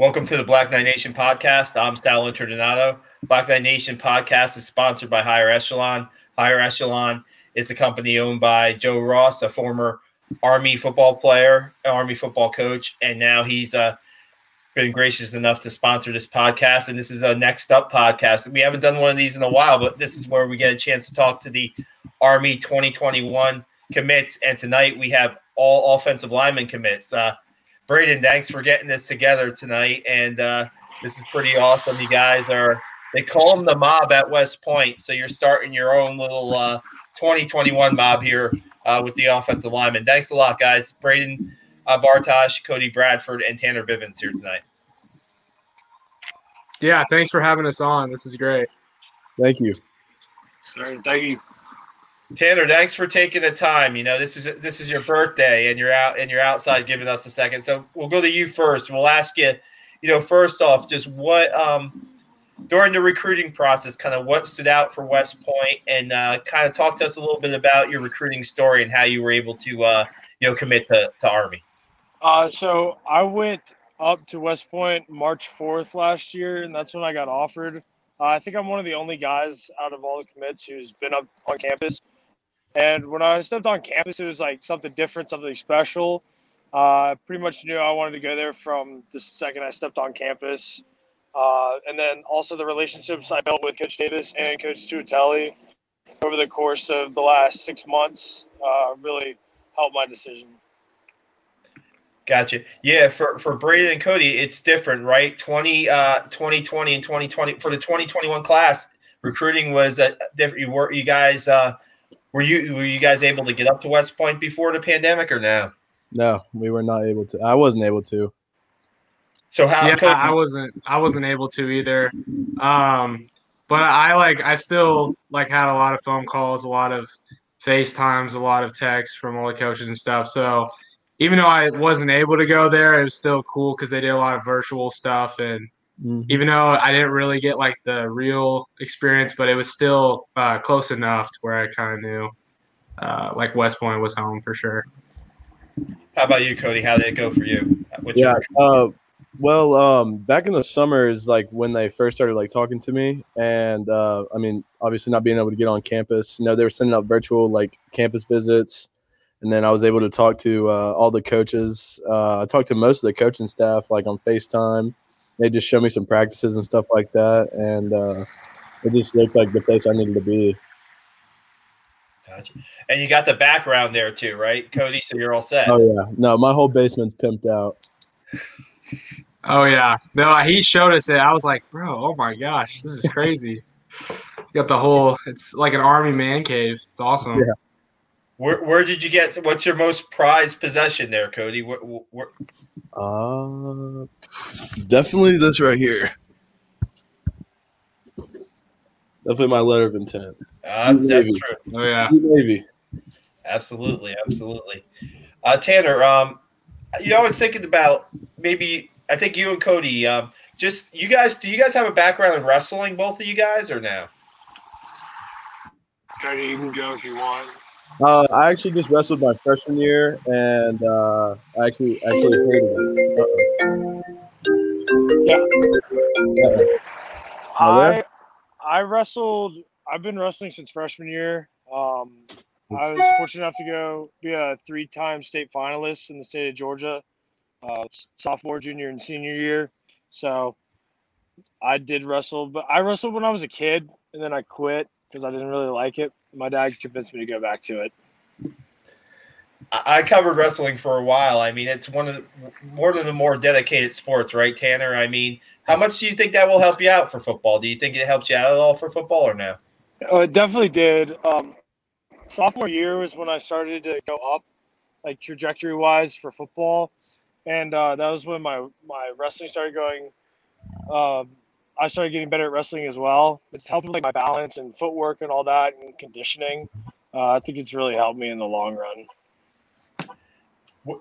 Welcome to the Black Knight Nation podcast. I'm Sal Interdonato. Black Knight Nation podcast is sponsored by Higher Echelon. Higher Echelon is a company owned by Joe Ross, a former Army football player, Army football coach, and now he's uh, been gracious enough to sponsor this podcast. And this is a next up podcast. We haven't done one of these in a while, but this is where we get a chance to talk to the Army 2021 commits. And tonight we have all offensive lineman commits. Uh, Braden, thanks for getting this together tonight. And uh, this is pretty awesome. You guys are, they call them the mob at West Point. So you're starting your own little uh, 2021 mob here uh, with the offensive lineman. Thanks a lot, guys. Braden uh, Bartosh, Cody Bradford, and Tanner Bivens here tonight. Yeah, thanks for having us on. This is great. Thank you. Sir, thank you. Tanner, thanks for taking the time. You know, this is this is your birthday, and you're out and you're outside giving us a second. So we'll go to you first. We'll ask you, you know, first off, just what um, during the recruiting process, kind of what stood out for West Point, and uh, kind of talk to us a little bit about your recruiting story and how you were able to, uh, you know, commit to, to Army. Uh, so I went up to West Point March 4th last year, and that's when I got offered. Uh, I think I'm one of the only guys out of all the commits who's been up on campus and when I stepped on campus, it was like something different, something special. Uh, pretty much knew I wanted to go there from the second I stepped on campus. Uh, and then also the relationships I built with Coach Davis and Coach Tuitele over the course of the last six months uh, really helped my decision. Gotcha. Yeah, for for Braden and Cody, it's different, right? 20, uh, 2020 and 2020 for the 2021 class, recruiting was a different. You were you guys uh, were you were you guys able to get up to West Point before the pandemic or no? No, we were not able to. I wasn't able to. So how? Yeah, I wasn't. I wasn't able to either. Um, but I like. I still like had a lot of phone calls, a lot of FaceTimes, a lot of texts from all the coaches and stuff. So even though I wasn't able to go there, it was still cool because they did a lot of virtual stuff and Mm-hmm. Even though I didn't really get like the real experience, but it was still uh, close enough to where I kind of knew uh, like West Point was home for sure. How about you, Cody? How did it go for you? What's yeah. Uh, well, um, back in the summer is like when they first started like talking to me, and uh, I mean, obviously not being able to get on campus. You know, they were sending out virtual like campus visits, and then I was able to talk to uh, all the coaches. Uh, I talked to most of the coaching staff like on Facetime, they just showed me some practices and stuff like that, and uh, it just looked like the place I needed to be. Gotcha. And you got the background there too, right, Cody? So you're all set. Oh yeah, no, my whole basement's pimped out. Oh yeah, no, he showed us it. I was like, bro, oh my gosh, this is crazy. you got the whole. It's like an army man cave. It's awesome. Yeah. Where, where did you get? What's your most prized possession there, Cody? Where, where, uh, definitely this right here. Definitely my letter of intent. Uh, that's, that's true. Oh yeah, Navy. Absolutely, absolutely. Uh, Tanner, um, you know, I was thinking about maybe. I think you and Cody, um, just you guys. Do you guys have a background in wrestling, both of you guys, or now? Cody, you can go if you want. Uh, I actually just wrestled my freshman year, and uh, I actually actually hated it. Uh-oh. Yeah. Uh-oh. I I wrestled. I've been wrestling since freshman year. Um, I was fortunate enough to go be a three-time state finalist in the state of Georgia, uh, sophomore, junior, and senior year. So I did wrestle, but I wrestled when I was a kid, and then I quit because I didn't really like it. My dad convinced me to go back to it. I covered wrestling for a while. I mean, it's one of the, one of the more dedicated sports, right, Tanner? I mean, how much do you think that will help you out for football? Do you think it helped you out at all for football or no? Oh, it definitely did. Um, sophomore year was when I started to go up, like trajectory wise for football, and uh, that was when my my wrestling started going um, I started getting better at wrestling as well. It's helping like my balance and footwork and all that and conditioning. Uh, I think it's really helped me in the long run.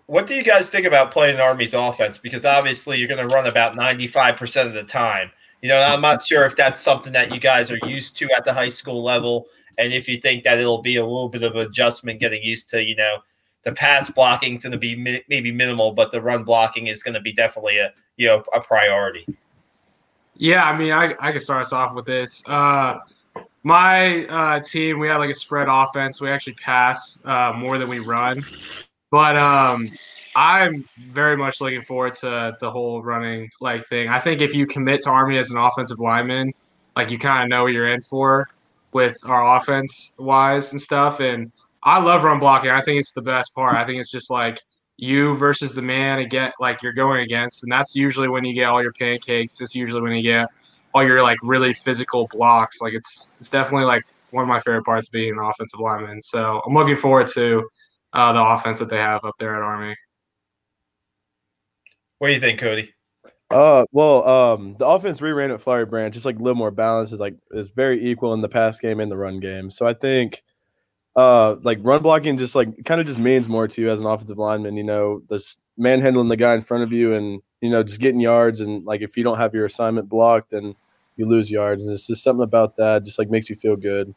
What do you guys think about playing the Army's offense? Because obviously you're going to run about 95% of the time. You know, I'm not sure if that's something that you guys are used to at the high school level, and if you think that it'll be a little bit of adjustment getting used to, you know, the pass blocking is going to be mi- maybe minimal, but the run blocking is going to be definitely a you know a priority. Yeah, I mean, I, I can start us off with this. Uh, my uh, team, we have like a spread offense. We actually pass uh, more than we run, but um, I'm very much looking forward to the whole running like thing. I think if you commit to Army as an offensive lineman, like you kind of know what you're in for with our offense wise and stuff. And I love run blocking. I think it's the best part. I think it's just like you versus the man again, like you're going against, and that's usually when you get all your pancakes. It's usually when you get all your like really physical blocks. Like it's it's definitely like one of my favorite parts being an offensive lineman. So I'm looking forward to uh, the offense that they have up there at Army. What do you think, Cody? Uh, well, um, the offense we ran at Flowery Branch is like a little more balanced. is like is very equal in the pass game and the run game. So I think, uh, like run blocking just like kind of just means more to you as an offensive lineman. You know, this manhandling the guy in front of you and you know just getting yards and like if you don't have your assignment blocked, then you lose yards. And it's just something about that just like makes you feel good.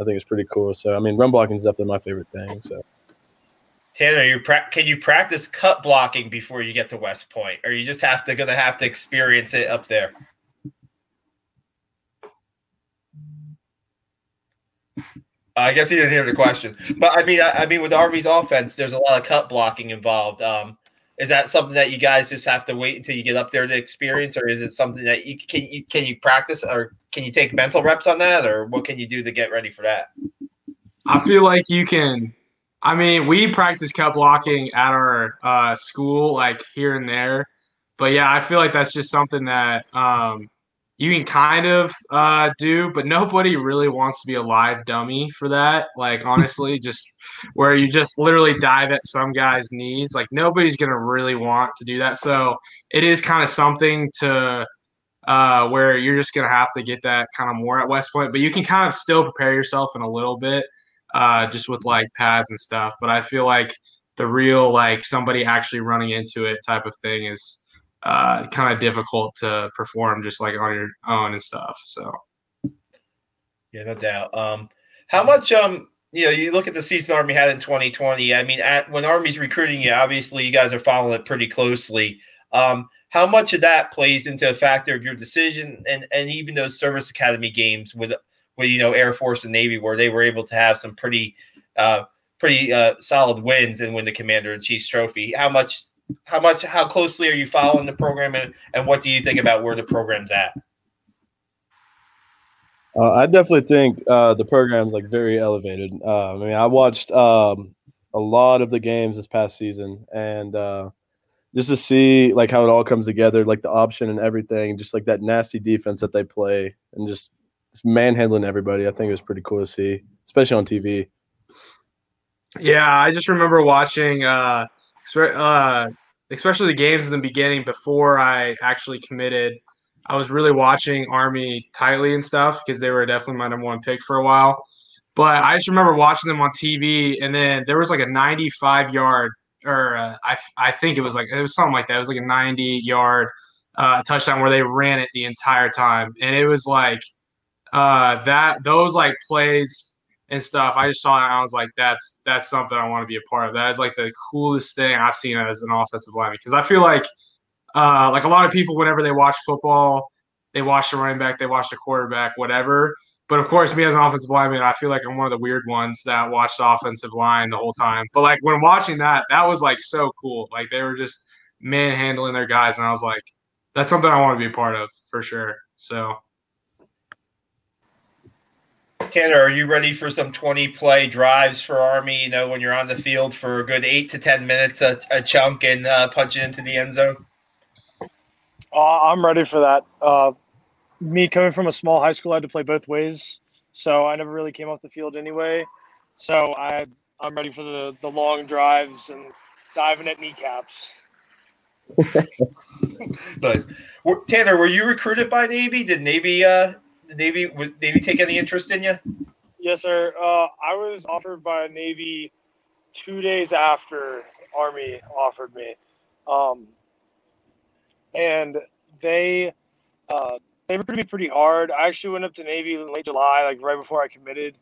I think it's pretty cool. So I mean, run blocking is definitely my favorite thing. So. Tanner, you pra- can you practice cut blocking before you get to West Point, or you just have to gonna have to experience it up there? I guess he didn't hear the question, but I mean, I, I, mean, with Army's offense, there's a lot of cut blocking involved. Um, is that something that you guys just have to wait until you get up there to experience, or is it something that you can you can you practice, or can you take mental reps on that, or what can you do to get ready for that? I feel like you can I mean, we practice cut blocking at our uh, school, like here and there. But yeah, I feel like that's just something that um, you can kind of uh, do, but nobody really wants to be a live dummy for that. Like, honestly, just where you just literally dive at some guy's knees. Like, nobody's going to really want to do that. So it is kind of something to uh, where you're just going to have to get that kind of more at West Point, but you can kind of still prepare yourself in a little bit uh, just with like pads and stuff. But I feel like the real like somebody actually running into it type of thing is uh, kind of difficult to perform just like on your own and stuff. So yeah, no doubt. Um, how much um you know, you look at the season Army had in 2020. I mean, at when Army's recruiting you, obviously you guys are following it pretty closely. Um, how much of that plays into a factor of your decision and and even those service academy games with with you know Air Force and Navy, where they were able to have some pretty uh, pretty uh, solid wins and win the Commander in Chief's trophy. How much? How much? How closely are you following the program, and, and what do you think about where the program's at? Uh, I definitely think uh, the program's like very elevated. Uh, I mean, I watched um, a lot of the games this past season, and uh, just to see like how it all comes together, like the option and everything, just like that nasty defense that they play, and just manhandling everybody. I think it was pretty cool to see, especially on TV. Yeah, I just remember watching, uh, uh, especially the games in the beginning before I actually committed. I was really watching Army tightly and stuff because they were definitely my number one pick for a while. But I just remember watching them on TV, and then there was like a 95 yard, or uh, I, I think it was like it was something like that. It was like a 90 yard uh, touchdown where they ran it the entire time, and it was like uh, that those like plays and stuff. I just saw it and I was like, that's that's something I want to be a part of. That is like the coolest thing I've seen as an offensive lineman because I feel like uh, like a lot of people whenever they watch football, they watch the running back, they watch the quarterback, whatever. But of course, me as an offensive lineman, I feel like I'm one of the weird ones that watched offensive line the whole time. But like when watching that, that was like so cool. Like they were just manhandling their guys, and I was like, that's something I want to be a part of for sure. So Tanner, are you ready for some 20 play drives for Army? You know, when you're on the field for a good eight to 10 minutes, a, a chunk, and uh, punch it into the end zone? Uh, I'm ready for that. Uh, me coming from a small high school, I had to play both ways. So I never really came off the field anyway. So I, I'm ready for the, the long drives and diving at kneecaps. but Tanner, were you recruited by Navy? Did Navy uh, the Navy would Navy take any interest in you? Yes, sir. Uh, I was offered by Navy two days after Army offered me, um, and they uh, they recruited me pretty hard. I actually went up to Navy in late July, like right before I committed,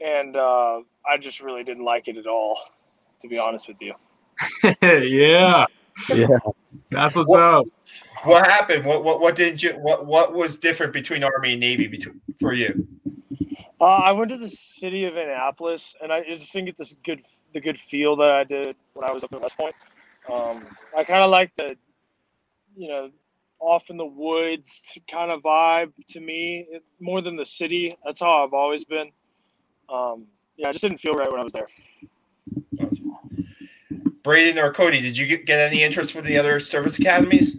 and uh, I just really didn't like it at all. to be honest with you. yeah, Yeah. that's what's What- up. What happened? What what what did you what what was different between Army and Navy between for you? Uh, I went to the city of Annapolis, and I just didn't get this good the good feel that I did when I was up at West Point. Um, I kind of like the, you know, off in the woods kind of vibe to me it, more than the city. That's how I've always been. Um, yeah, I just didn't feel right when I was there. Braden or Cody, did you get, get any interest for the other service academies?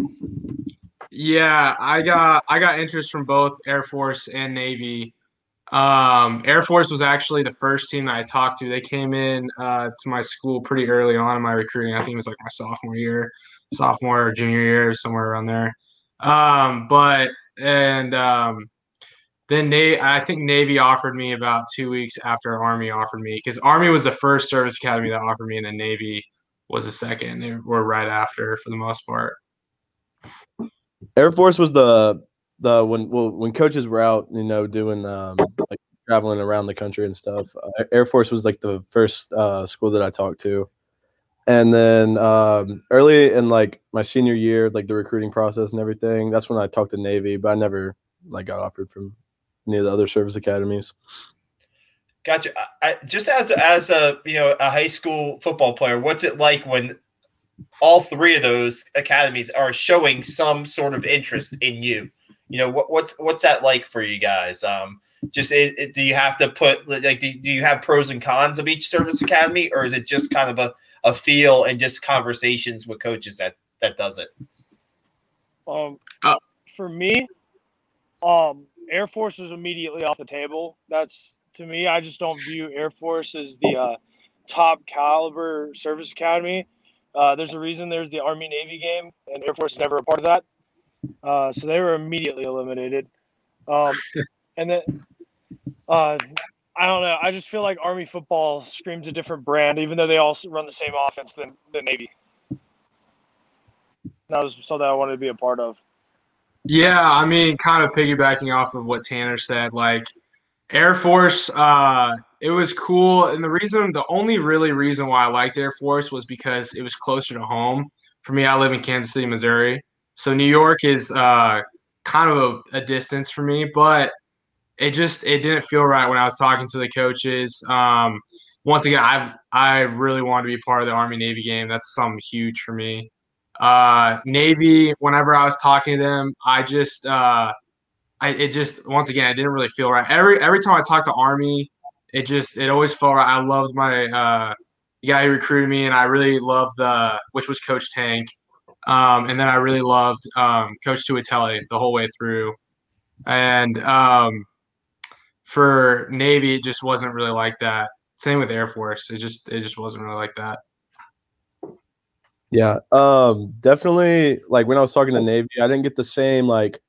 Yeah, I got I got interest from both Air Force and Navy. Um, Air Force was actually the first team that I talked to. They came in uh, to my school pretty early on in my recruiting. I think it was like my sophomore year, sophomore or junior year, somewhere around there. Um, but and um, then they, I think Navy offered me about two weeks after Army offered me because Army was the first service academy that offered me, and then Navy was the second. They were right after for the most part. Air Force was the the when well when coaches were out, you know, doing um like traveling around the country and stuff. Uh, Air Force was like the first uh, school that I talked to, and then um, early in like my senior year, like the recruiting process and everything. That's when I talked to Navy, but I never like got offered from any of the other service academies. Gotcha. I, just as as a you know a high school football player, what's it like when all three of those academies are showing some sort of interest in you? You know what, what's what's that like for you guys? Um, just it, it, do you have to put like do, do you have pros and cons of each service academy, or is it just kind of a, a feel and just conversations with coaches that that does it? Um, Oh. For me, um, Air Force is immediately off the table. That's to me. I just don't view Air Force as the uh, top caliber service academy. Uh, there's a reason there's the Army Navy game, and Air Force is never a part of that. Uh, so they were immediately eliminated. Um, and then uh, I don't know. I just feel like Army football screams a different brand, even though they all run the same offense than the Navy. That was something I wanted to be a part of. Yeah, I mean, kind of piggybacking off of what Tanner said, like Air Force, uh, it was cool. And the reason, the only really reason why I liked Air Force was because it was closer to home. For me, I live in Kansas City, Missouri. So New York is uh, kind of a, a distance for me, but it just it didn't feel right when I was talking to the coaches. Um, once again, I I really wanted to be part of the Army Navy game. That's something huge for me. Uh, Navy, whenever I was talking to them, I just uh, I it just once again I didn't really feel right. Every every time I talked to Army, it just it always felt right. I loved my uh, guy who recruited me, and I really loved the which was Coach Tank. Um, and then I really loved um, Coach Tuitele the whole way through. And um, for Navy, it just wasn't really like that. Same with Air Force. It just it just wasn't really like that. Yeah, um, definitely. Like when I was talking to Navy, I didn't get the same like,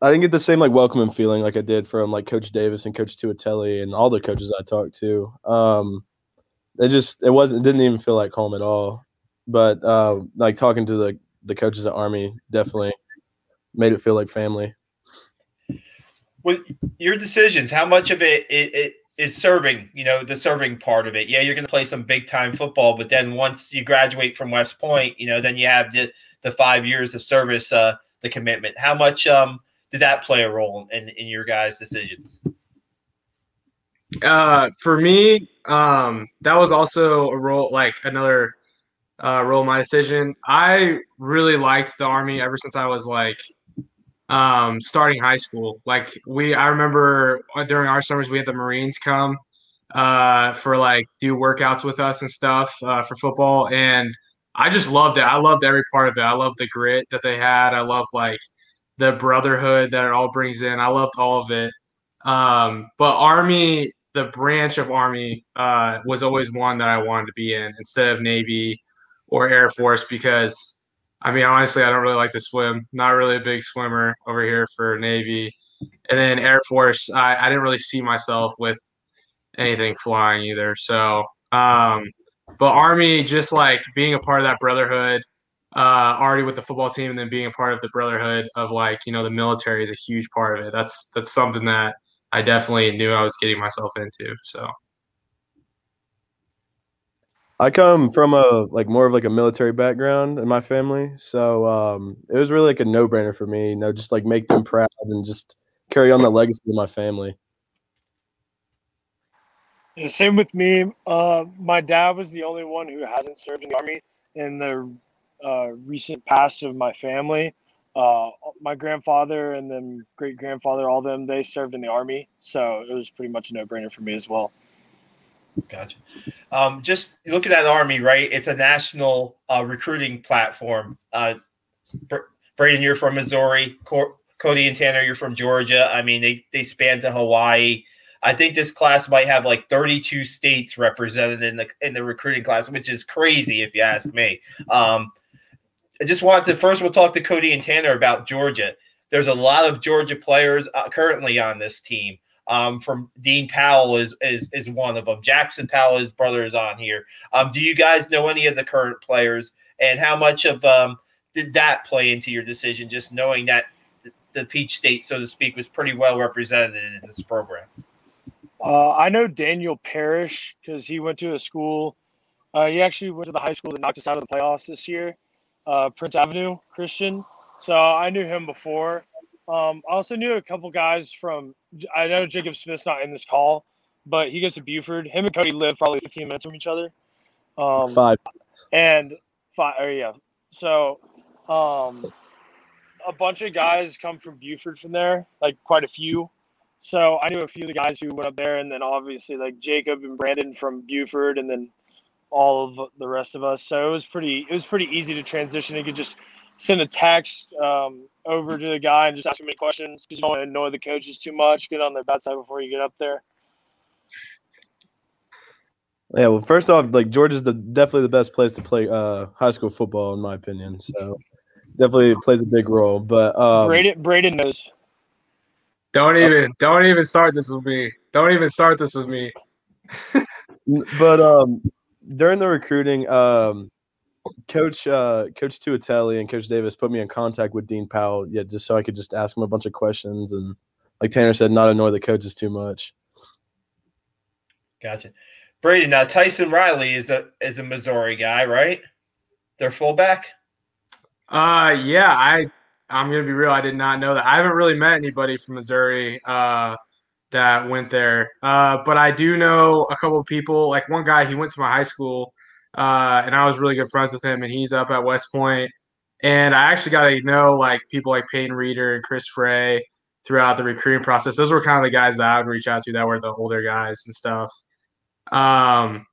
I didn't get the same like welcoming feeling like I did from like Coach Davis and Coach Tuitele and all the coaches I talked to. Um, it just it wasn't it didn't even feel like home at all. But uh, like talking to the the coaches at Army definitely made it feel like family. with your decisions, how much of it, it, it is serving, you know, the serving part of it? Yeah, you're going to play some big time football, but then once you graduate from West Point, you know, then you have the, the five years of service, uh, the commitment. How much um, did that play a role in, in your guys' decisions? Uh, for me, um, that was also a role, like another uh, role in my decision. I really liked the army ever since I was like um, starting high school. Like we, I remember during our summers we had the Marines come uh, for like do workouts with us and stuff uh, for football, and I just loved it. I loved every part of it. I loved the grit that they had. I loved like the brotherhood that it all brings in. I loved all of it. Um, but Army, the branch of Army, uh, was always one that I wanted to be in instead of Navy or Air Force because, I mean, honestly, I don't really like to swim. Not really a big swimmer over here for Navy. And then Air Force, I, I didn't really see myself with anything flying either. So, um, but Army, just like being a part of that brotherhood, uh, already with the football team, and then being a part of the brotherhood of like you know the military is a huge part of it. That's that's something that I definitely knew I was getting myself into. So I come from a like more of like a military background in my family, so um, it was really like a no brainer for me. You know, just like make them proud and just carry on the legacy of my family. Yeah, same with me. Uh, my dad was the only one who hasn't served in the army in the uh, recent past of my family. Uh, my grandfather and then great grandfather, all them, they served in the army, so it was pretty much a no brainer for me as well. Gotcha. Um, just looking at that Army, right? It's a national uh, recruiting platform. Uh, Braden, you're from Missouri. Cor- Cody and Tanner, you're from Georgia. I mean, they they span to Hawaii. I think this class might have like 32 states represented in the in the recruiting class, which is crazy if you ask me. Um, I just wanted to first we'll talk to Cody and Tanner about Georgia. There's a lot of Georgia players uh, currently on this team. Um, from Dean Powell is, is is one of them. Jackson Powell, his brother, is on here. Um, do you guys know any of the current players, and how much of um, did that play into your decision? Just knowing that the, Peach State, so to speak, was pretty well represented in this program. Uh, I know Daniel Parrish because he went to a school. Uh, he actually went to the high school that knocked us out of the playoffs this year, uh, Prince Avenue Christian. So I knew him before. Um, I also knew a couple guys from. I know Jacob Smith's not in this call, but he goes to Buford. Him and Cody live probably 15 minutes from each other. Um, Five. and five. Or yeah. So, um, a bunch of guys come from Buford from there, like quite a few. So I knew a few of the guys who went up there, and then obviously like Jacob and Brandon from Buford, and then all of the rest of us. So it was pretty. It was pretty easy to transition. You could just send a text um, over to the guy and just ask him any questions because you don't want to annoy the coaches too much. Get on their bad side before you get up there. Yeah, well, first off, like Georgia's the definitely the best place to play uh, high school football, in my opinion. So definitely plays a big role. But um, Braden, Braden knows. Don't even don't even start this with me. Don't even start this with me. but um, during the recruiting, um, Coach uh, Coach Tuitele and Coach Davis put me in contact with Dean Powell, yeah, just so I could just ask him a bunch of questions and, like Tanner said, not annoy the coaches too much. Gotcha, Brady. Now Tyson Riley is a is a Missouri guy, right? Their fullback. Uh, yeah, I I'm gonna be real. I did not know that. I haven't really met anybody from Missouri uh, that went there, uh, but I do know a couple of people. Like one guy, he went to my high school uh, and I was really good friends with him, and he's up at West Point. And I actually got to know like people like Payne Reeder and Chris Frey throughout the recruiting process. Those were kind of the guys that I would reach out to that were the older guys and stuff. Um,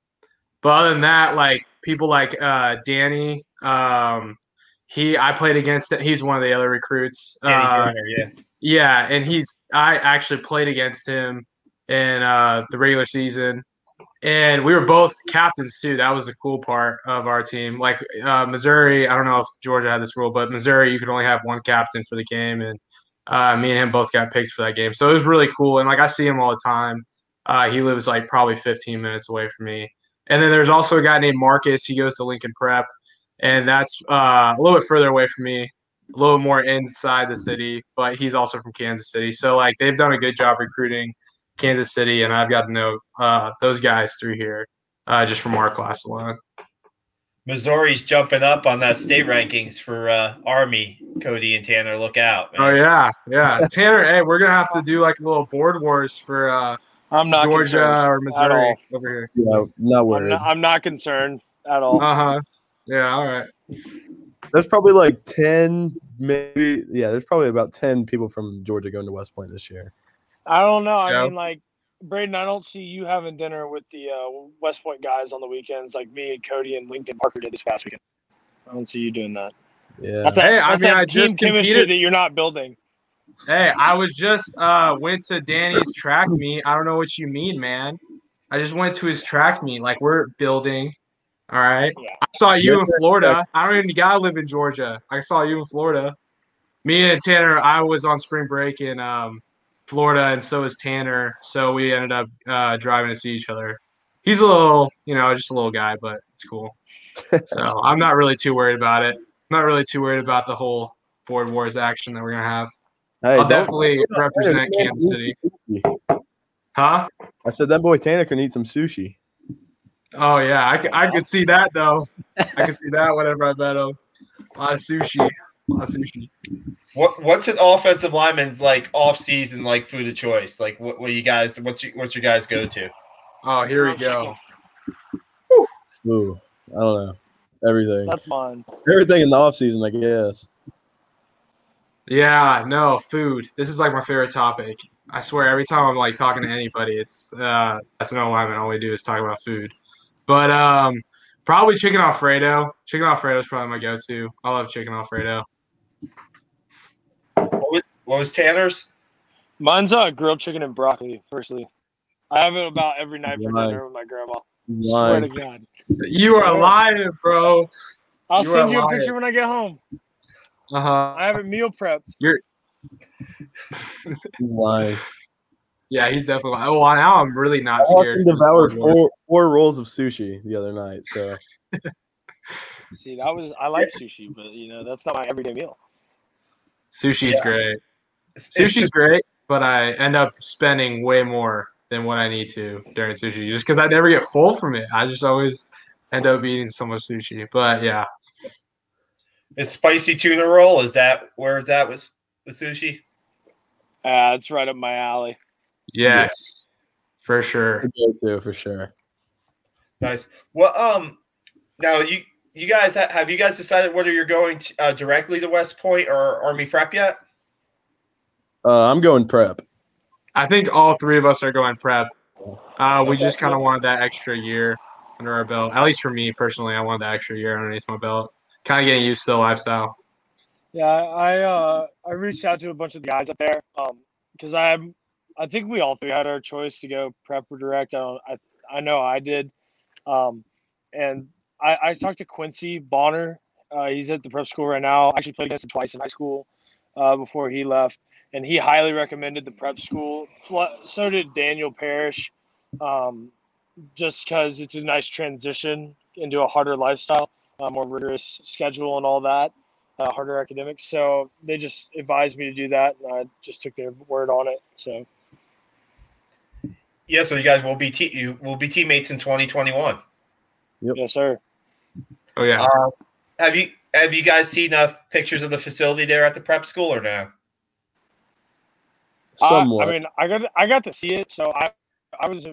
but other than that, like people like uh, Danny, um, he I played against. He's one of the other recruits. Uh, yeah, yeah, and he's I actually played against him in uh, the regular season and we were both captains too. That was the cool part of our team. Like uh, Missouri, I don't know if Georgia had this rule, but Missouri, you could only have one captain for the game, and uh, me and him both got picked for that game. So it was really cool. And like I see him all the time. Uh, he lives like probably 15 minutes away from me. And then there's also a guy named Marcus. He goes to Lincoln Prep, and that's uh, a little bit further away from me, a little more inside the city. But he's also from Kansas City. So like they've done a good job recruiting Kansas City, and I've got to know uh, those guys through here uh, just from our class alone. Missouri's jumping up on that state rankings for uh, Army. Cody and Tanner, look out! Man. Oh yeah, yeah. Tanner, hey, we're gonna have to do like a little board wars for uh, I'm not Georgia or Missouri over here. Yeah, not worried. I'm not, I'm not concerned at all. Uh huh. Yeah. All right. There's probably like ten, maybe. Yeah, there's probably about ten people from Georgia going to West Point this year. I don't know. So, I mean, like Braden, I don't see you having dinner with the uh, West Point guys on the weekends, like me and Cody and Lincoln Parker did this past weekend. I don't see you doing that. Yeah. That's that, hey, that's I mean, that I team just chemistry competed. that you're not building. Hey, I was just uh went to Danny's track meet. I don't know what you mean, man. I just went to his track meet. Like we're building. All right. Yeah. I saw you in Florida. I don't even gotta live in Georgia. I saw you in Florida. Me and Tanner, I was on spring break in um Florida, and so was Tanner. So we ended up uh, driving to see each other. He's a little, you know, just a little guy, but it's cool. so I'm not really too worried about it. I'm not really too worried about the whole board wars action that we're gonna have. Hey, I'll definitely represent Kansas City. Huh? I said that boy Tanner can eat some sushi. Oh yeah, I, I could see that though. I could see that whenever I bet him. A lot of sushi. A lot of sushi. What what's an offensive lineman's like off season like food of choice? Like what, what you guys what's you, what's your guys go to? Oh, here we go. chicken. Ooh, I don't know. Everything. That's mine. Everything in the off season, I guess. Yeah, no, food. This is like my favorite topic. I swear, every time I'm like talking to anybody, it's uh that's no alignment. All we do is talk about food. But um probably chicken Alfredo. Chicken Alfredo is probably my go-to. I love chicken Alfredo. What was, what was Tanner's? Mine's uh, grilled chicken and broccoli. Personally, I have it about every night for Mine. dinner with my grandma. He's Swear to. God. You are Sure. lying, bro. I'll You send are you a lying. picture when I get home. Uh-huh. I have it meal prepped. You're. He's lying. Yeah, he's definitely. Oh, well, now I'm really not I scared. him for this devour scoreboard. four, four rolls of sushi the other night. So See, that was I like sushi, but you know that's not my everyday meal. Sushi's Yeah. great. It's- it's Sushi's great, but I end up spending way more than what I need to during sushi just because I never get full from it. I just always end up eating so much sushi. But yeah, Is spicy tuna roll? Is that where it's at with with sushi? Uh, it's right up my alley. Yes, for sure. go to for sure. Nice. Well, um, now you you guys have you guys decided whether you're going to, uh, directly to West Point or Army Prep yet? Uh, I'm going prep. I think all three of us are going prep. Uh, we just kind of wanted that extra year under our belt. At least for me personally, I wanted that extra year underneath my belt. Kind of getting used to the lifestyle. Yeah, I uh I reached out to a bunch of the guys up there, because um, because I think we all three had our choice to go prep or direct. I don't, I I know I did, um, and I I talked to Quincy Bonner. Uh, he's at the prep school right now. I actually played against him twice in high school, uh, before he left, and he highly recommended the prep school. So did Daniel Parrish, um, just because it's a nice transition into a harder lifestyle, a more rigorous schedule, and all that uh, harder academics. So they just advised me to do that, and I just took their word on it. So Yeah, so you guys will be te- you will be teammates in 2021. Yep. yes, sir. Oh yeah. Uh, have you have you guys seen uh, pictures of the facility there at the prep school or no? I- Somewhat. I, mean, I got I got to see it, so I I was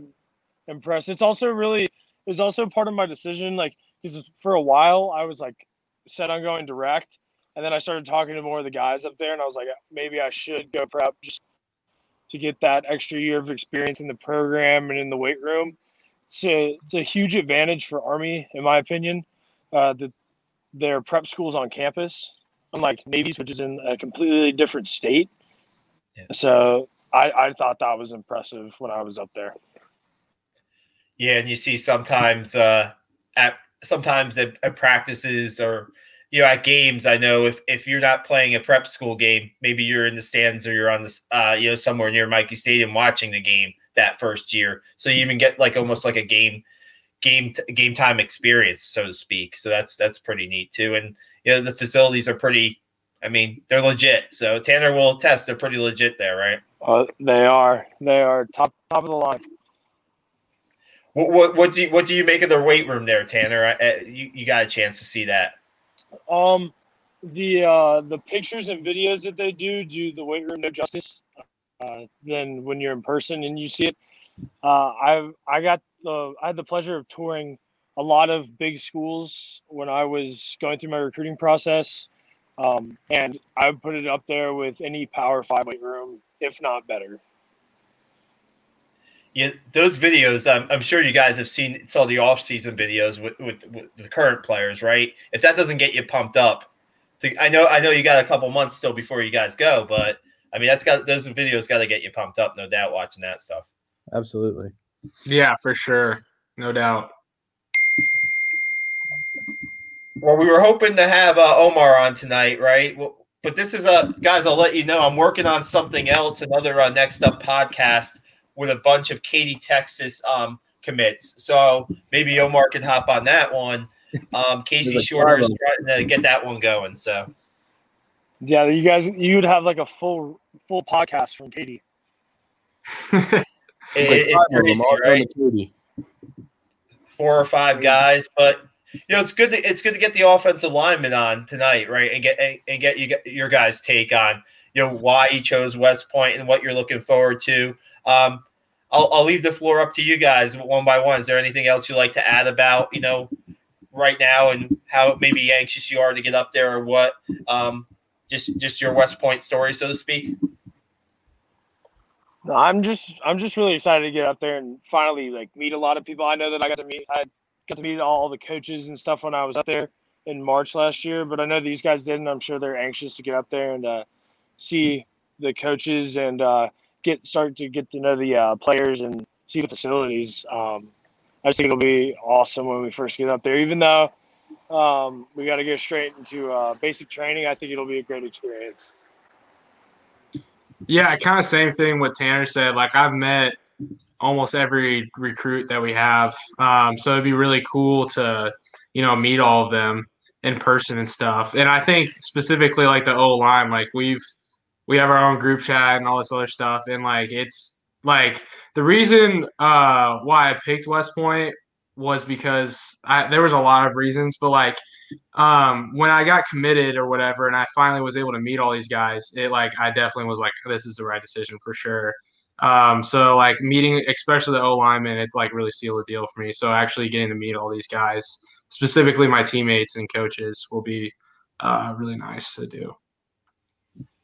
impressed. It's also really it was also part of my decision, like because for a while I was like set on going direct, and then I started talking to more of the guys up there, and I was like, maybe I should go prep just to get that extra year of experience in the program and in the weight room. It's a, it's a huge advantage for Army, in my opinion, uh, that their prep schools on campus, unlike Navy's, which is in a completely different state. Yeah. So I, I thought that was impressive when I was up there. Yeah, and you see sometimes uh, at sometimes at, at practices or you know at games. I know if if you're not playing a prep school game, maybe you're in the stands or you're on this uh, you know somewhere near Michie Stadium watching the game that first year. So you even get like almost like a game game t- game time experience, so to speak. So that's that's pretty neat too. And you know the facilities are pretty. I mean, they're legit. So Tanner will test they're pretty legit there, right? Uh, they are they are top top of the line. What what, what do you, what do you make of their weight room there, Tanner? I, I- you you got a chance to see that? Um, the uh, the pictures and videos that they do do the weight room no justice. Uh, than when you're in person and you see it. Uh, I I got the I had the pleasure of touring a lot of big schools when I was going through my recruiting process, um, and I would put it up there with any Power Five weight room, if not better. Yeah, those videos. I'm, I'm sure you guys have seen saw the off season videos with, with with the current players, right? If that doesn't get you pumped up, to, I know I know you got a couple months still before you guys go, but I mean that's got those videos got to get you pumped up, no doubt. Watching that stuff. Absolutely. Yeah, for sure. No doubt. Well, we were hoping to have uh, Omar on tonight, right? Well, but this is a guys. I'll let you know. I'm working on something else, another uh, next up podcast with a bunch of Katy, Texas um, commits. So maybe Omar could hop on that one. Um, Casey There's Shorter is trying to get that one going. So Yeah, you guys you would have like a full full podcast from Katy. it, It's like it's five of crazy, them all right? going to Katy. four or five guys, but you know it's good to it's good to get the offensive lineman on tonight, right? And get and, and get you get your guys' take on you know why he chose West Point and what you're looking forward to. Um, I'll, I'll leave the floor up to you guys one by one. Is there anything else you'd like to add about you know right now and how maybe anxious you are to get up there or what? Um, just just your West Point story, so to speak. No, I'm just I'm just really excited to get up there and finally like meet a lot of people. I know that I got to meet I got to meet all the coaches and stuff when I was up there in March last year, but I know these guys didn't. I'm sure they're anxious to get up there and uh, see the coaches and uh, get start to get to know the uh, players and see the facilities. Um, I just think it'll be awesome when we first get up there. Even though um, we got to go straight into uh, basic training, I think it'll be a great experience. Yeah, kind of same thing what Tanner said. Like I've met almost every recruit that we have, um, so it'd be really cool to you know meet all of them in person and stuff. And I think specifically like the O line, like we've we have our own group chat and all this other stuff, and like it's like the reason uh, why I picked West Point was because I, there was a lot of reasons, but like um, when I got committed or whatever, and I finally was able to meet all these guys, it like I definitely was like, this is the right decision for sure. Um, so like meeting, especially the O lineman, it like really sealed the deal for me. So actually getting to meet all these guys, specifically my teammates and coaches, will be uh, really nice to do.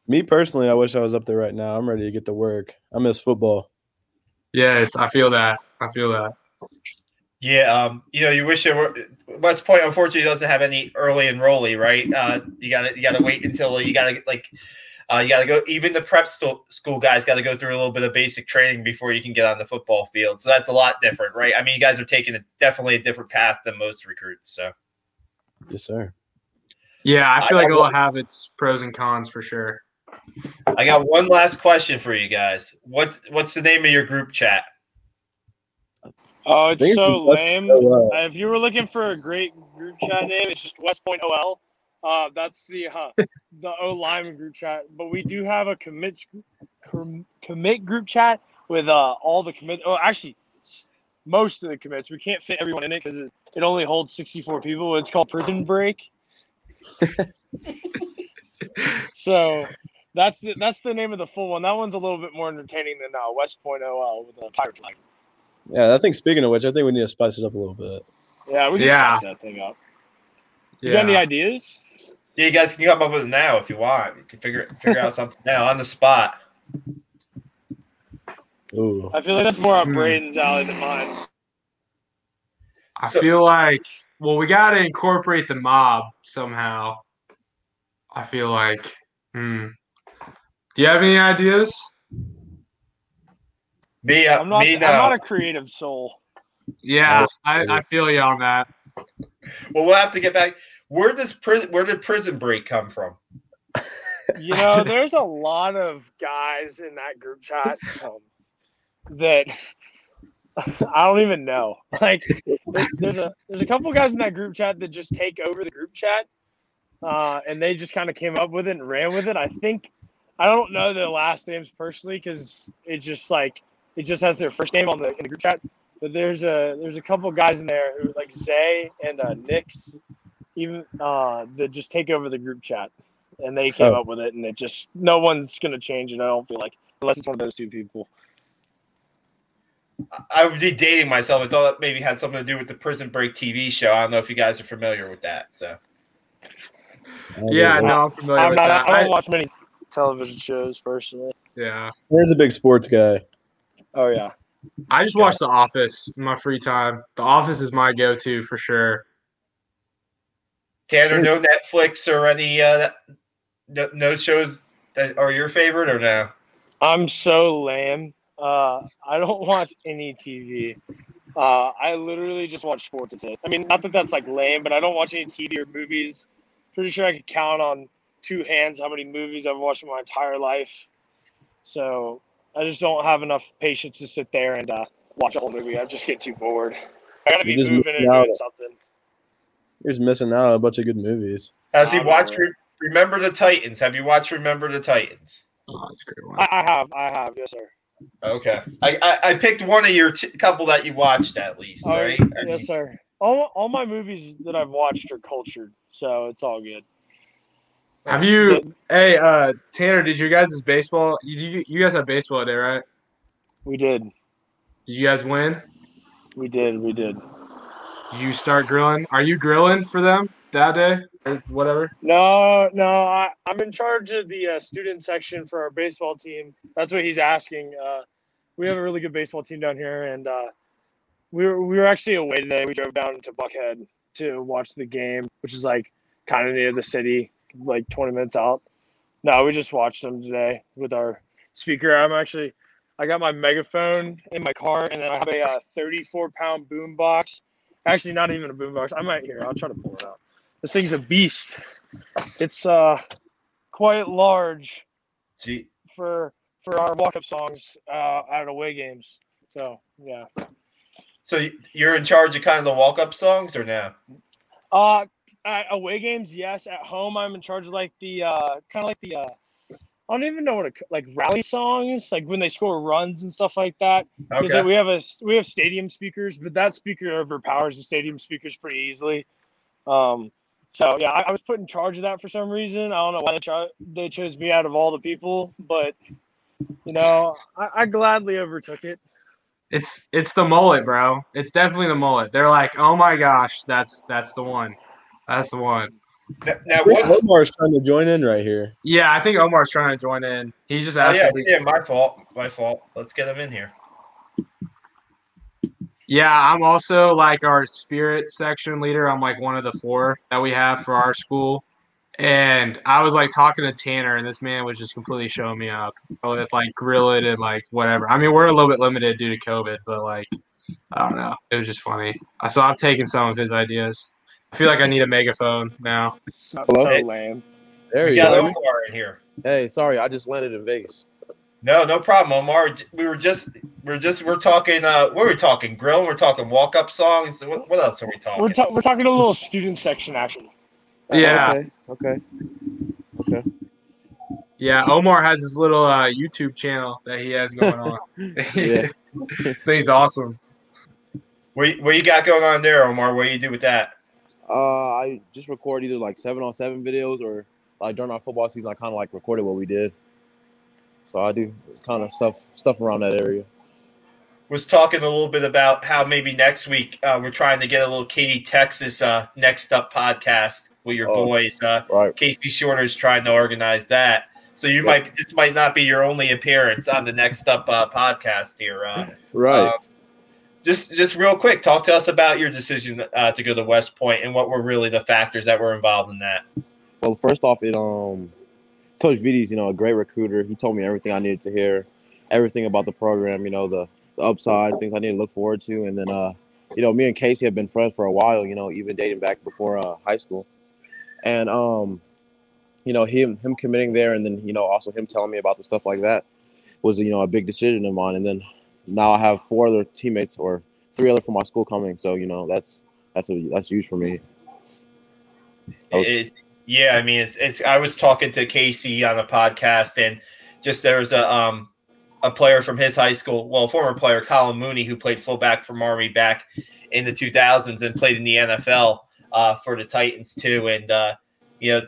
Me personally, I wish I was up there right now. I'm ready to get to work. I miss football. Yes, I feel that. I feel that. Yeah, um, you know, you wish it were West Point. Unfortunately, doesn't have any early enrollee, right? Uh, you got to you got to wait until you got to like uh, you got to go. Even the prep st- school guys got to go through a little bit of basic training before you can get on the football field. So that's a lot different, right? I mean, you guys are taking a, definitely a different path than most recruits. So, yes, sir. Yeah, I feel I like it'll have its pros and cons for sure. I got one last question for you guys. What's what's the name of your group chat? Oh, it's so lame. Uh, if you were looking for a great group chat name, it's just West Point OL. Uh, that's the uh, the O lineman group chat. But we do have a commit commit group chat with uh, all the commit. Oh, actually, most of the commits. We can't fit everyone in it because it, it only holds sixty four people. It's called Prison Break. so that's the, that's the name of the full one. That one's a little bit more entertaining than uh, West Point OL with the pirate flag. Yeah, I think speaking of which, I think we need to spice it up a little bit. Yeah, we can yeah. spice that thing up. You yeah. got any ideas? Yeah, you guys can come up with it now if you want. You can figure figure out something now on the spot. Ooh. I feel like that's more up hmm. Braden's alley than mine. I so, feel like well, we got to incorporate the mob somehow. I feel like. Hmm. Do you have any ideas? Me, uh, I'm not. Me, I'm not a creative soul. Yeah, I, I feel you on that. Well, we'll have to get back. Where does prison? Where did Prison Break come from? You know, there's a lot of guys in that group chat um, that I don't even know. Like, there's a there's a couple guys in that group chat that just take over the group chat, uh, and they just kind of came up with it and ran with it. I think I don't know the last names personally because it's just like it just has their first name on the in the group chat. But there's a there's a couple guys in there who like Zay and uh, Nix, even uh, that just take over the group chat, and they came oh. up with it, and it just no one's gonna change it. I don't feel like unless it's one of those two people. I would be dating myself. I thought that maybe had something to do with the Prison Break TV show. I don't know if you guys are familiar with that. So. Yeah, no, I'm familiar I'm with not, that. I don't watch many television shows personally. Yeah. Here's a big sports guy. Oh yeah. I just watch The Office in my free time. The Office is my go-to for sure. Tanner, no Netflix or any uh, no, no shows that are your favorite or no? I'm so lame. Uh, I don't watch any TV. Uh, I literally just watch sports. It's it. I mean, not that that's like lame, but I don't watch any TV or movies. Pretty sure I could count on two hands how many movies I've watched in my entire life. So I just don't have enough patience to sit there and uh, watch a whole movie. I just get too bored. I gotta be moving and doing something. You're just missing out on a bunch of good movies. Has he watched Re- Remember the Titans? Have you watched Remember the Titans? Oh, that's a great one. I, I have, I have, yes, sir. Okay, I, I, I picked one of your t- couple that you watched at least, Oh, right? I mean, yes, sir. All, all my movies that I've watched are cultured, so it's all good. Have you? Hey, uh, Tanner, did you guys' baseball? You, you you guys have baseball today, right? We did. Did you guys win? We did. We did. Did you start grilling? Are you grilling for them that day or whatever? No, no, I, I'm in charge of the uh, student section for our baseball team. That's what he's asking. Uh, we have a really good baseball team down here, and uh, we were we were actually away today. We drove down to Buckhead to watch the game, which is like kind of near the city, like 20 minutes out. No, we just watched them today with our speaker. I'm actually, I got my megaphone in my car, and then I have a uh, 34 pound boom box. Actually, not even a boom box. I might here. I'll try to pull it out. This thing's a beast. It's uh quite large Gee, for for our walk up songs uh, at away games. So yeah. so you're in charge of kind of the walk up songs or now? Uh at away games, yes. At home, I'm in charge of like the uh kind of like the uh I don't even know what to, like rally songs, like when they score runs and stuff like that. Because Okay. we have a we have stadium speakers, but that speaker overpowers the stadium speakers pretty easily. Um, so yeah, I, I was put in charge of that for some reason. I don't know why they cho- they chose me out of all the people, but you know, I, I gladly overtook it. It's it's the mullet, bro. It's definitely the mullet. They're like, oh my gosh, that's that's the one. That's the one. Now, now I think what? Omar's trying to join in right here. Yeah, I think Omar's trying to join in. He just Oh, asked. yeah, yeah, my fault. My fault. Let's get him in here. Yeah, I'm also like our spirit section leader. I'm like one of the four that we have for our school. And I was like talking to Tanner, and this man was just completely showing me up with like grill it and like whatever. I mean, we're a little bit limited due to COVID, but like, I don't know. It was just funny. So I've taken some of his ideas. I feel like I need a megaphone now. So, Hello? so lame. There We you got go. Omar in here. Hey, sorry, I just landed in Vegas. No, no problem, Omar. We were just, we're just, we're talking. Uh, what are we talking? Grill. We're talking walk up songs. What, what else are we talking? We're ta- we're talking a little student section actually. Yeah. Okay. Okay. Okay. Yeah, Omar has his little uh, YouTube channel that he has going on. Yeah. Thing's awesome. what, what you got going on there, Omar? What do you do with that? Uh, I just record either like seven on seven videos or like during our football season, I kind of like recorded what we did. So I do kind of stuff stuff around that area. was talking a little bit about how maybe next week uh, we're trying to get a little Katy, Texas uh, next up podcast with your Oh. boys. Uh, Right. Casey Shorter's trying to organize that. So you might this might not be your only appearance on the next up uh, podcast here. Uh, Right. uh, just just real quick, talk to us about your decision uh, to go to West Point and what were really the factors that were involved in that. Well, first off, it um, Coach Viti's you know a great recruiter. He told me everything I needed to hear, everything about the program. You know the the upsides, things I need to look forward to, and then uh, you know me and Casey have been friends for a while. You know, even dating back before uh, high school, and um, you know him him committing there, and then you know also him telling me about the stuff like that was you know a big decision of mine. And then now I have four other teammates or three other from my school coming, so you know that's that's a, that's huge for me. Was- It, yeah, I mean, it's it's. I was talking to Casey on a podcast, and just there's a um a player from his high school, well, former player, Colin Mooney, who played fullback from Army back in the 2000s and played in the NFL uh, for the Titans too, and uh, you know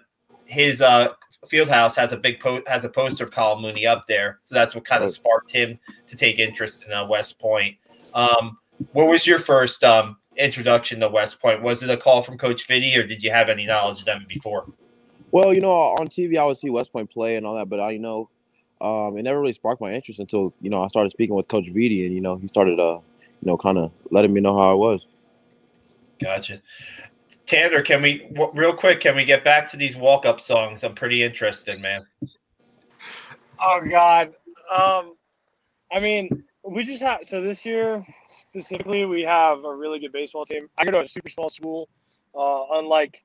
his uh field house has a big po- has a poster of Colin Mooney up there, so that's what kind of sparked him to take interest in uh, West Point. Um, what was your first um introduction to West Point? Was it a call from Coach Viti, or did you have any knowledge of them before? Well, you know, on TV I would see West Point play and all that, but I, you know, um, it never really sparked my interest until you know I started speaking with Coach Viti, and you know he started, uh, you know, kind of letting me know how I was. Gotcha. Tanner, can we w- real quick? Can we get back to these walk-up songs? I'm pretty interested, man. Oh God. Um, I mean, we just have so this year specifically, we have a really good baseball team. I go to a super small school. Uh, unlike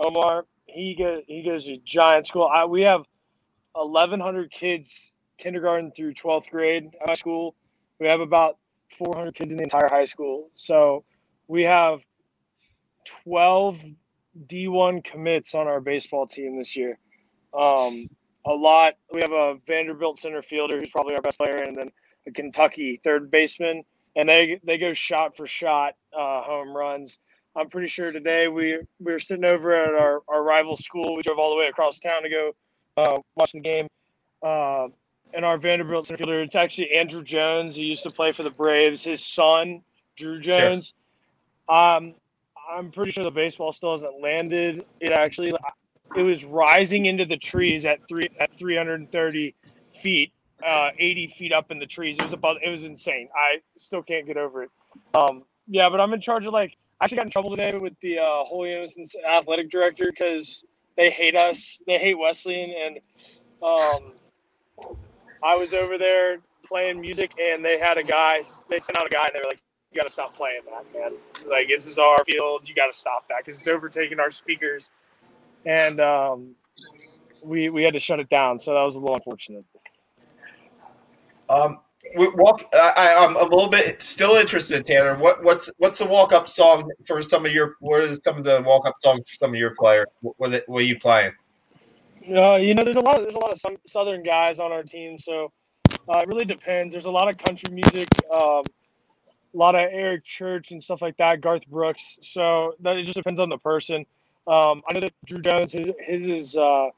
Omar, he goes he goes to a giant school. I, we have 1,100 kids, kindergarten through 12th grade at my school. We have about 400 kids in the entire high school. So we have 12 D1 commits on our baseball team this year. Um, a lot. We have a Vanderbilt center fielder who's probably our best player, and then a Kentucky third baseman, and they they go shot for shot uh, home runs. I'm pretty sure today we we were sitting over at our, our rival school. We drove all the way across town to go uh, watch the game. Uh, and our Vanderbilt center fielder, it's actually Andruw Jones. He used to play for the Braves. His son, Druw Jones. Sure. Um, I'm pretty sure the baseball still hasn't landed. It actually, it was rising into the trees at three at 330 feet, uh, 80 feet up in the trees. It was about, it was insane. I still can't get over it. Um, yeah, but I'm in charge of like. I actually got in trouble today with the uh, Holy Innocents athletic director because they hate us. They hate Wesleyan, and um, I was over there playing music, and they had a guy. They sent out a guy, and they were like, "You got to stop playing that, man. Like this is our field. You got to stop that because it's overtaking our speakers." And um, we we had to shut it down. So that was a little unfortunate. Um, walk. I, I'm a little bit still interested, Tanner. What what's what's the walk up song for some of your? What is some of the walk up songs for some of your players? What what, what are you playing? Uh, you know, there's a lot. Of, there's a lot of some southern guys on our team, so uh, it really depends. There's a lot of country music, um, a lot of Eric Church and stuff like that. Garth Brooks. So that it just depends on the person. Um, I know that Druw Jones, his, his is uh,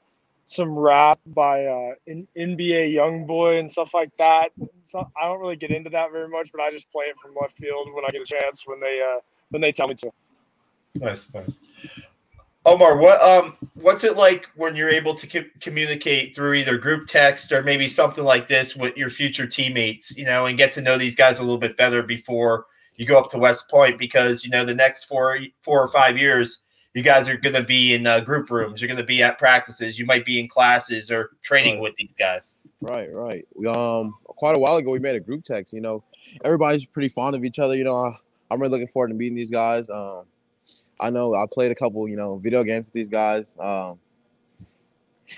some rap by uh, NBA Young Boy and stuff like that. So I don't really get into that very much, but I just play it from left field when I get a chance when they uh, when they tell me to. Nice, nice. Omar, what um, what's it like when you're able to co- communicate through either group text or maybe something like this with your future teammates, you know, and get to know these guys a little bit better before you go up to West Point? Because you know the next four four or five years, you guys are going to be in uh, group rooms, you're going to be at practices, you might be in classes or training Right. with these guys. Right, right. We um quite a while ago we made a group text. You know, everybody's pretty fond of each other. You know, I, I'm really looking forward to meeting these guys. Um, I know I played a couple, you know, video games with these guys. Um,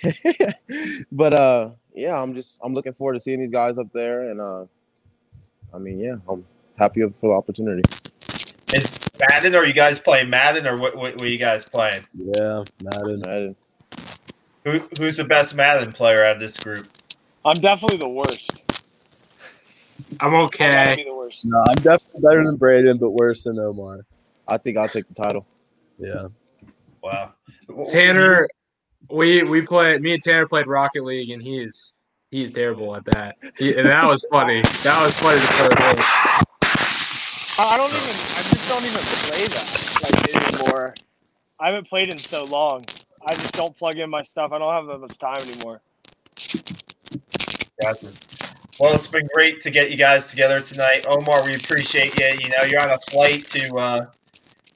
but uh, yeah, I'm just I'm looking forward to seeing these guys up there, and uh, I mean, yeah, I'm happy for the opportunity. Is Madden? Are you guys playing Madden or what? What, what are you guys playing? Yeah, Madden. Madden. Who who's the best Madden player out of this group? I'm definitely the worst. I'm I'm okay. be the worst. No, I'm definitely better than Braden, but worse than Omar. I think I'll take the title. Yeah. Wow, Tanner, we we played. Me and Tanner played Rocket League, and he is he terrible at that. He, and that was funny. That was funny to play. with. I I don't even. I just don't even play that like anymore. I haven't played in so long. I just don't plug in my stuff. I don't have that much time anymore. Gotcha. Well, it's been great to get you guys together tonight, Omar. We appreciate you. You know, you're on a flight to, uh,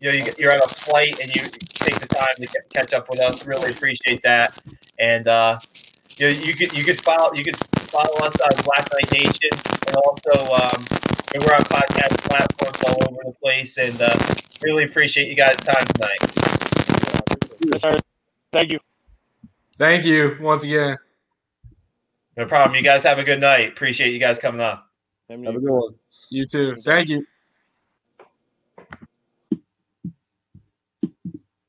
you know, you- you're on a flight and you take the time to ca- catch up with us. Really appreciate that. And uh, you know, you could you could follow you could follow us on Black Knight Nation and also um, we're on podcast platforms all over the place. And uh, really appreciate you guys' time tonight. Thank you. Thank you once again. No problem. You guys have a good night. Appreciate you guys coming on. Have a good one. You too. Thank you.